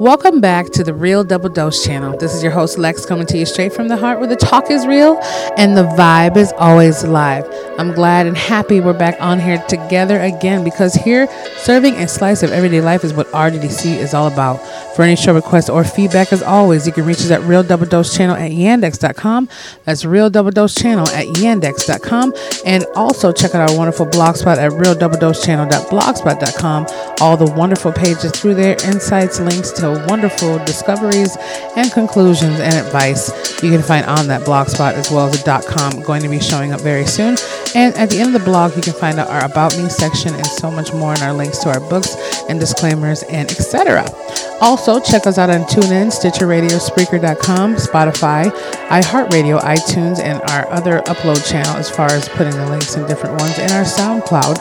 Welcome back to the Real Double Dose channel. This is your host Lex coming to you straight from the heart where the talk is real and the vibe is always live. I'm glad and happy we're back on here together again because here serving a slice of everyday life is what RDDC is all about. For any show requests or feedback, as always, you can reach us at Real Double Dose Channel at yandex.com. That's Real Double Dose Channel at yandex.com. And also check out our wonderful blog spot at realdoubledosechannel.blogspot.com. All the wonderful pages through there, insights, links to wonderful discoveries and conclusions and advice you can find on that blog spot as well as a .com going to be showing up very soon. And at the end of the blog, you can find out our About Me section and so much more, and our links to our books and disclaimers and etc. Also, check us out on TuneIn, Stitcher Radio, Spreaker.com, Spotify, iHeartRadio, iTunes, and our other upload channel as far as putting the links in different ones, in our SoundCloud,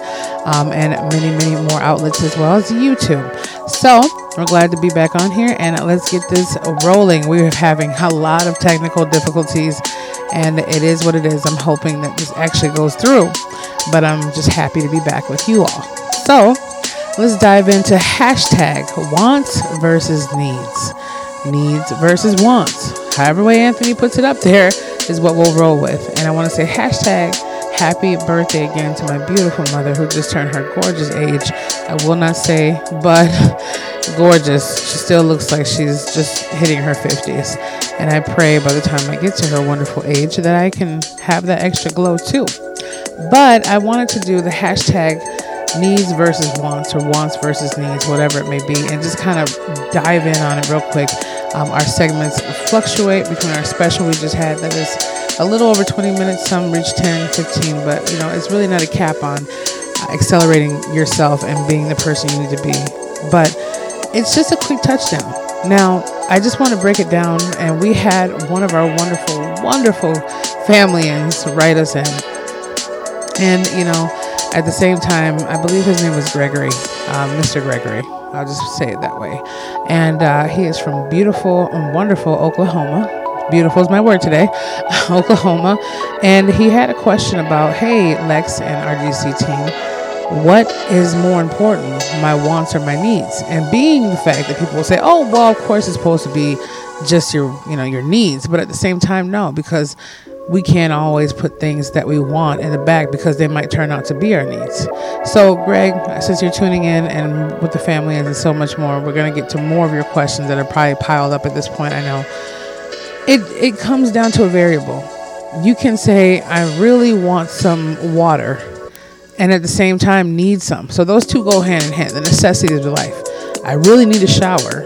um, and many, many more outlets as well as YouTube. So, we're glad to be back on here, and let's get this rolling. We're having a lot of technical difficulties, and it is what it is. I'm hoping that this actually goes through, but I'm just happy to be back with you all. So, let's dive into hashtag wants versus needs. Needs versus wants. However way Anthony puts it up there is what we'll roll with. And I want to say hashtag happy birthday again to my beautiful mother who just turned her gorgeous age. I will not say, but gorgeous. She still looks like she's just hitting her 50s. And I pray by the time I get to her wonderful age that I can have that extra glow too. But I wanted to do the hashtag needs versus wants or wants versus needs, whatever it may be, and just kind of dive in on it real quick. Um, our segments fluctuate between our special we just had that is a little over 20 minutes, some reach 10, 15, but you know, it's really not a cap on uh, accelerating yourself and being the person you need to be. But it's just a quick touchdown. Now, I just want to break it down, and we had one of our wonderful, wonderful familians write us in. And, you know, at the same time, I believe his name was Gregory, uh, Mr. Gregory. I'll just say it that way. And uh, he is from beautiful and wonderful Oklahoma. Beautiful is my word today, Oklahoma. And he had a question about, hey, Lex and RDC team, what is more important, my wants or my needs? And being the fact that people will say, oh, well, of course it's supposed to be just your, you know, your needs. But at the same time, no, because we can't always put things that we want in the back because they might turn out to be our needs. So, Greg, since you're tuning in and with the family and so much more, we're going to get to more of your questions that are probably piled up at this point. I know it it comes down to a variable. You can say, "I really want some water," and at the same time need some. So those two go hand in hand. The necessities of life. I really need a shower,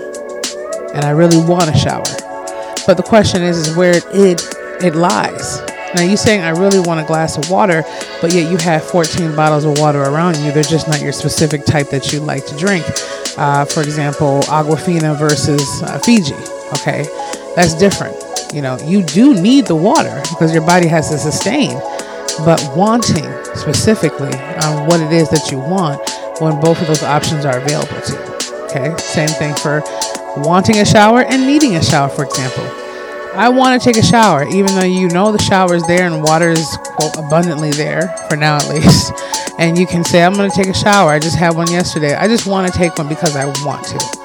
and I really want a shower. But the question is, is where it it lies. Now you saying I really want a glass of water, but yet you have 14 bottles of water around you. They're just not your specific type that you like to drink. Uh, for example, Aquafina versus uh, Fiji. Okay, that's different. You know, you do need the water because your body has to sustain, but wanting specifically on what it is that you want when both of those options are available to you. Okay, same thing for wanting a shower and needing a shower, for example. I want to take a shower, even though you know the shower is there and water is quote, abundantly there for now at least. And you can say, I'm going to take a shower. I just had one yesterday. I just want to take one because I want to.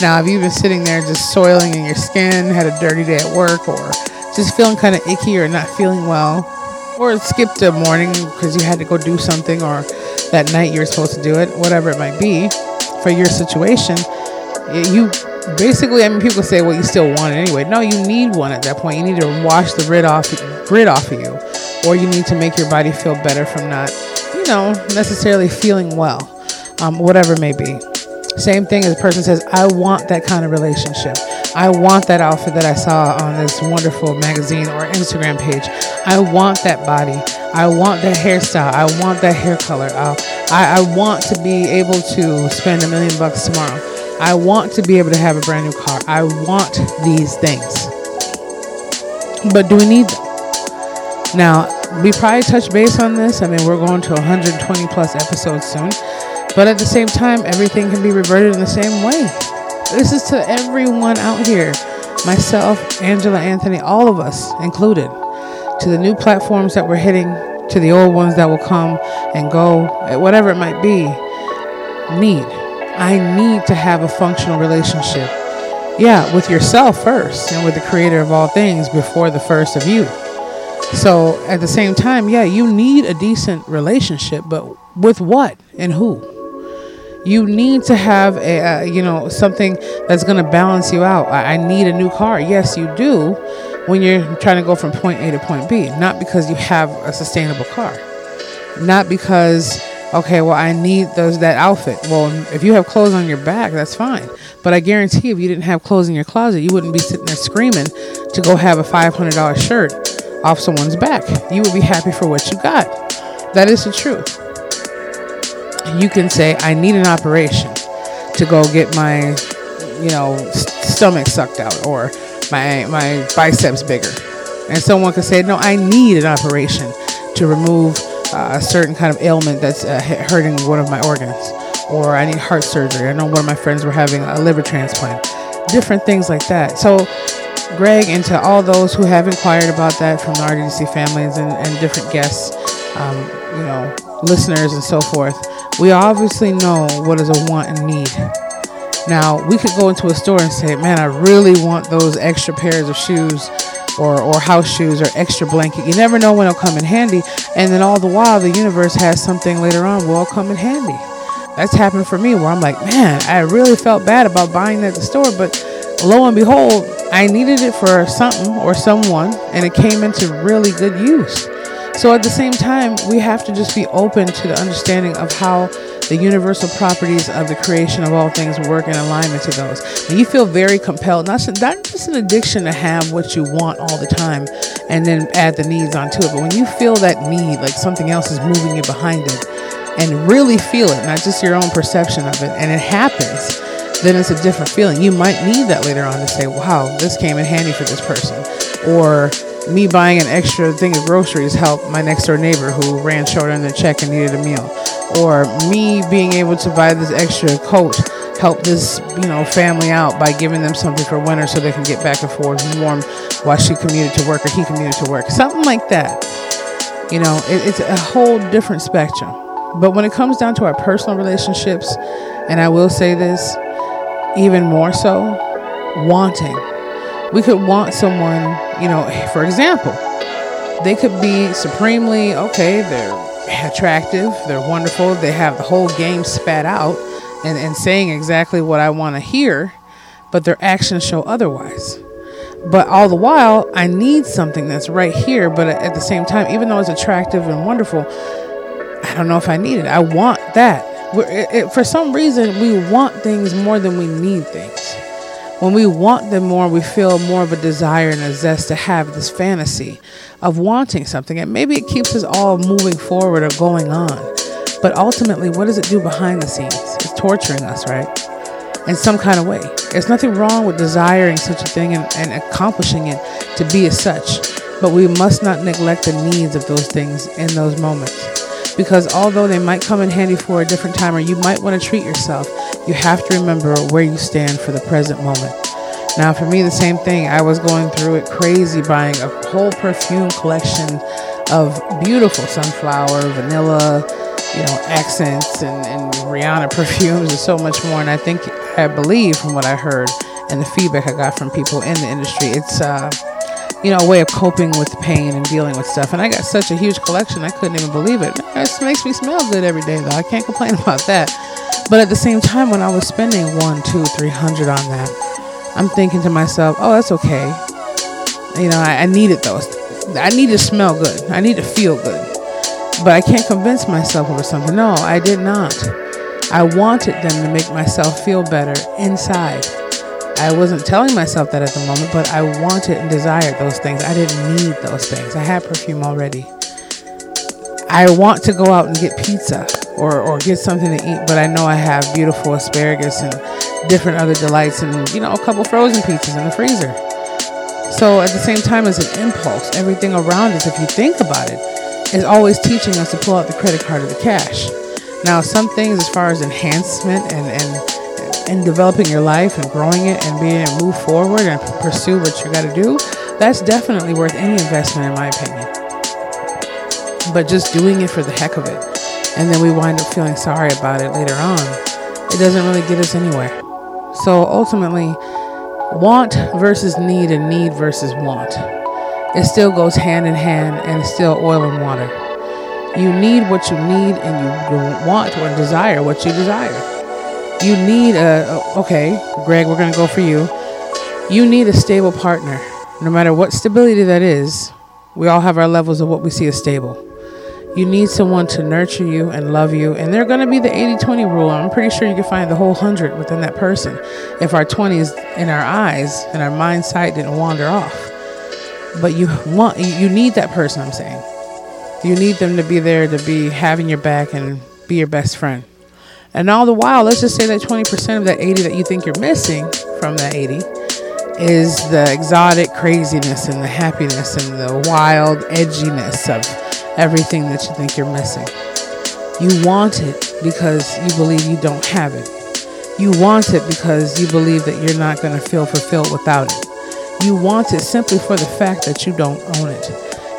Now, if you've been sitting there just soiling in your skin, had a dirty day at work, or just feeling kind of icky or not feeling well, or skipped a morning because you had to go do something, or that night you were supposed to do it, whatever it might be for your situation, you basically, I mean, people say, well, you still want it anyway. No, you need one at that point. You need to wash the grit off, grit off of you, or you need to make your body feel better from not, you know, necessarily feeling well, um, whatever it may be. Same thing as a person says, I want that kind of relationship. I want that outfit that I saw on this wonderful magazine or Instagram page. I want that body. I want that hairstyle. I want that hair color. I, I want to be able to spend a million bucks tomorrow. I want to be able to have a brand new car. I want these things. But do we need them? Now, we probably touch base on this. I mean, we're going to 120 plus episodes soon. But at the same time, everything can be reverted in the same way. This is to everyone out here myself, Angela, Anthony, all of us included, to the new platforms that we're hitting, to the old ones that will come and go, whatever it might be. Need. I need to have a functional relationship Yeah, with yourself first and with the creator of all things before the first of you. So at the same time, yeah, you need a decent relationship, but with what and who? You need to have a, uh, you know, something that's going to balance you out. I, I need a new car. Yes, you do when you're trying to go from point A to point B, not because you have a sustainable car, not because okay, well, I need those that outfit. Well, if you have clothes on your back, that's fine. But I guarantee if you didn't have clothes in your closet, you wouldn't be sitting there screaming to go have a $500 shirt off someone's back. You would be happy for what you got. That is the truth. You can say, I need an operation to go get my, you know, stomach sucked out or my my biceps bigger. And someone could say, no, I need an operation to remove uh, a certain kind of ailment that's uh, hurting one of my organs, or I need heart surgery. I know one of my friends were having a liver transplant, different things like that. So, Greg, and to all those who have inquired about that from the RDC families and, and different guests, um, you know, listeners and so forth, we obviously know what is a want and need. Now, we could go into a store and say, man, I really want those extra pairs of shoes or, or house shoes or extra blanket. You never know when it'll come in handy. And then all the while, the universe has something later on will come in handy. That's happened for me where I'm like, man, I really felt bad about buying that at the store, but lo and behold, I needed it for something or someone, and it came into really good use. So at the same time, we have to just be open to the understanding of how the universal properties of the creation of all things work in alignment to those. And you feel very compelled, not, not just an addiction to have what you want all the time and then add the needs onto it, but when you feel that need, like something else is moving you behind it, and really feel it, not just your own perception of it, and it happens, then it's a different feeling. You might need that later on to say, wow, this came in handy for this person. Or me buying an extra thing of groceries helped my next door neighbor who ran short on their check and needed a meal. Or me being able to buy this extra coat help this you know family out by giving them something for winter so they can get back and forth warm while she commuted to work or he commuted to work. Something like that. You know it, it's a whole different spectrum. But when it comes down to our personal relationships and i will say this even more so wanting we could want someone, you know, for example, they could be supremely okay, they're attractive, they're wonderful, they have the whole game spat out and, and saying exactly what I want to hear, but their actions show otherwise. But all the while, I need something that's right here, but at the same time, even though it's attractive and wonderful, I don't know if I need it. I want that. It, it, for some reason, we want things more than we need things when we want them more, we feel more of a desire and a zest to have this fantasy of wanting something. And maybe it keeps us all moving forward or going on. But ultimately, what does it do behind the scenes? It's torturing us, right? In some kind of way. There's nothing wrong with desiring such a thing and, and accomplishing it to be as such. But we must not neglect the needs of those things in those moments because although they might come in handy for a different time or you might want to treat yourself, you have to remember where you stand for the present moment. Now, for me, the same thing. I was going through it crazy, buying a whole perfume collection of beautiful sunflower, vanilla, you know, accents, and, and Rihanna perfumes, and so much more. And I think, I believe, from what I heard and the feedback I got from people in the industry, it's uh, you know, a way of coping with pain and dealing with stuff. And I got such a huge collection, I couldn't even believe it. It makes me smell good every day, though. I can't complain about that. But at the same time, when I was spending one, two, three hundred on that, I'm thinking to myself, oh, that's okay. You know, I, I need it though. I need to smell good. I need to feel good. But I can't convince myself over something. No, I did not. I wanted them to make myself feel better inside. I wasn't telling myself that at the moment, but I wanted and desired those things. I didn't need those things. I had perfume already. I want to go out and get pizza or, or get something to eat, but I know I have beautiful asparagus and different other delights and, you know, a couple frozen pizzas in the freezer. So at the same time, as an impulse, everything around us, if you think about it, is always teaching us to pull out the credit card or the cash. Now, some things as far as enhancement and, and in developing your life and growing it and being able to move forward and pursue what you got to do, that's definitely worth any investment, in my opinion. But just doing it for the heck of it, and then we wind up feeling sorry about it later on, it doesn't really get us anywhere. So ultimately, want versus need and need versus want. It still goes hand in hand and it's still oil and water. You need what you need and you want or desire what you desire. You need a, okay, Greg, we're going to go for you. You need a stable partner. No matter what stability that is, we all have our levels of what we see as stable. You need someone to nurture you and love you. And they're going to be the 80 20 rule. I'm pretty sure you can find the whole 100 within that person if our 20s in our eyes and our mind sight didn't wander off. But you want, you need that person, I'm saying. You need them to be there to be having your back and be your best friend. And all the while, let's just say that 20% of that 80 that you think you're missing from that 80 is the exotic craziness and the happiness and the wild edginess of everything that you think you're missing. You want it because you believe you don't have it. You want it because you believe that you're not going to feel fulfilled without it. You want it simply for the fact that you don't own it.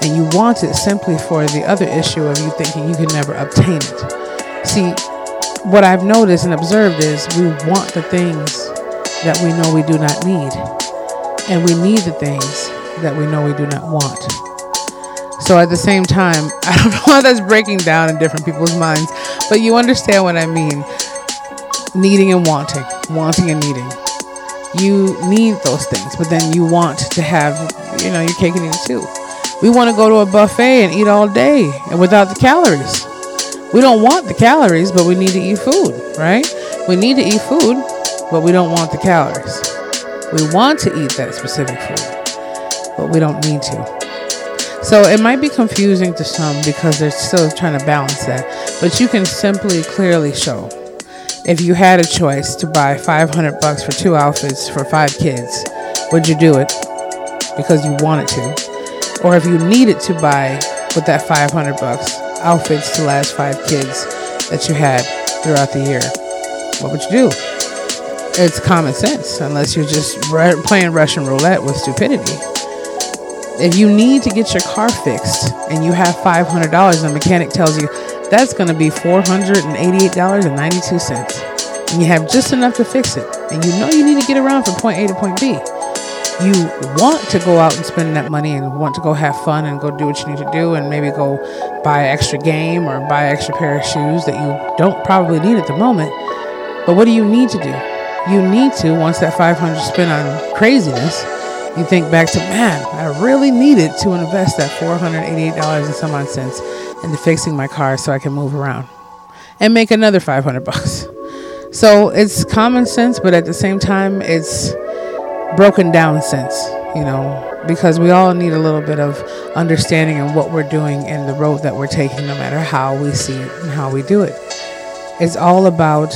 And you want it simply for the other issue of you thinking you can never obtain it. See, what I've noticed and observed is we want the things that we know we do not need. And we need the things that we know we do not want. So at the same time, I don't know how that's breaking down in different people's minds, but you understand what I mean. Needing and wanting, wanting and needing. You need those things, but then you want to have, you know, your cake and eat it too. We want to go to a buffet and eat all day and without the calories. We don't want the calories, but we need to eat food, right? We need to eat food, but we don't want the calories. We want to eat that specific food, but we don't need to. So it might be confusing to some because they're still trying to balance that. But you can simply clearly show if you had a choice to buy 500 bucks for two outfits for five kids, would you do it because you wanted to? Or if you needed to buy with that 500 bucks outfits to last five kids that you had throughout the year, what would you do? It's common sense unless you're just playing Russian roulette with stupidity. If you need to get your car fixed and you have $500 and the mechanic tells you that's going to be $488.92 and you have just enough to fix it and you know you need to get around from point A to point B, you want to go out and spend that money and want to go have fun and go do what you need to do and maybe go buy an extra game or buy an extra pair of shoes that you don't probably need at the moment. But what do you need to do? You need to, once that 500 spent on craziness, you think back to, man, I really needed to invest that $488 and some odd cents into fixing my car so I can move around and make another 500 bucks. So it's common sense, but at the same time, it's broken down sense, you know, because we all need a little bit of understanding in what we're doing and the road that we're taking, no matter how we see it and how we do it. It's all about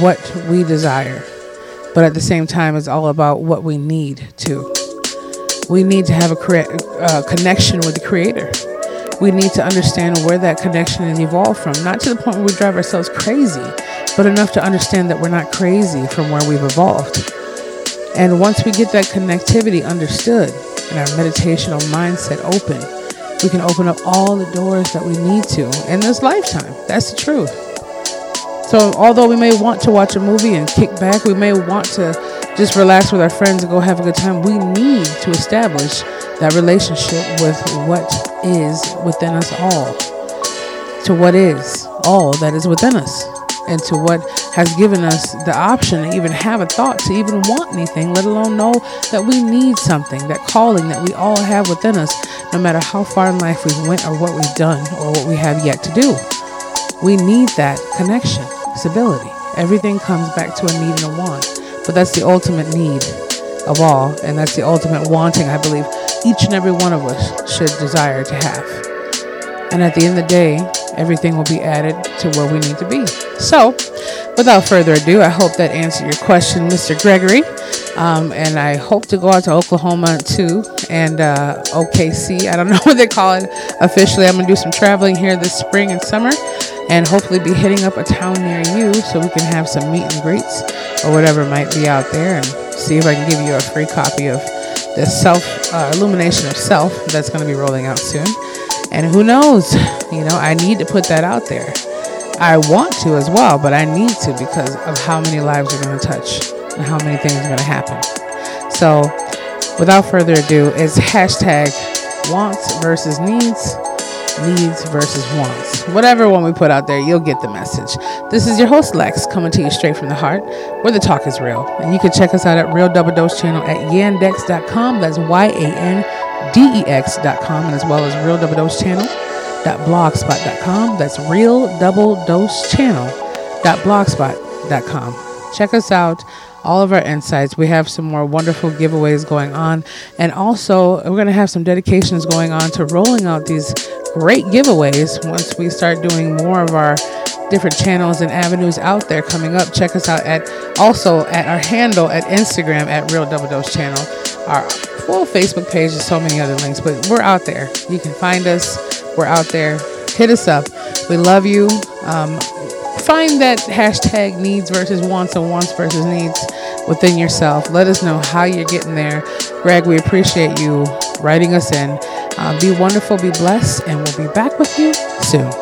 what we desire but at the same time, it's all about what we need to. We need to have a uh, connection with the Creator. We need to understand where that connection is evolved from, not to the point where we drive ourselves crazy, but enough to understand that we're not crazy from where we've evolved. And once we get that connectivity understood and our meditational mindset open, we can open up all the doors that we need to in this lifetime. That's the truth. So, although we may want to watch a movie and kick back, we may want to just relax with our friends and go have a good time, we need to establish that relationship with what is within us all, to what is all that is within us, and to what has given us the option to even have a thought to even want anything, let alone know that we need something, that calling that we all have within us, no matter how far in life we went or what we've done or what we have yet to do. We need that connection stability. Everything comes back to a need and a want. But that's the ultimate need of all, and that's the ultimate wanting I believe each and every one of us should desire to have. And at the end of the day, everything will be added to where we need to be. So, without further ado, I hope that answered your question, Mr. Gregory. Um, and I hope to go out to Oklahoma too and uh, OKC. I don't know what they call it officially. I'm going to do some traveling here this spring and summer and hopefully be hitting up a town near you so we can have some meet and greets or whatever might be out there and see if I can give you a free copy of the self uh, illumination of self that's going to be rolling out soon. And who knows, you know, I need to put that out there. I want to as well, but I need to because of how many lives are going to touch and how many things are going to happen. So, without further ado, it's hashtag wants versus needs, needs versus wants. Whatever one we put out there, you'll get the message. This is your host, Lex, coming to you straight from the heart, where the talk is real. And you can check us out at Real Double Dose channel at yandex.com. That's Y A N D E X.com, and as well as Real Double Dose channel dot blogspot.com. That's real double dose channel.blogspot.com. Check us out all of our insights. We have some more wonderful giveaways going on. And also, we're going to have some dedications going on to rolling out these great giveaways once we start doing more of our different channels and avenues out there coming up. Check us out at also at our handle at Instagram at Real Double Dose Channel, our full Facebook page, and so many other links. But we're out there. You can find us. We're out there. Hit us up. We love you. Um, find that hashtag needs versus wants and wants versus needs within yourself. Let us know how you're getting there. Greg, we appreciate you writing us in. Uh, be wonderful, be blessed, and we'll be back with you soon.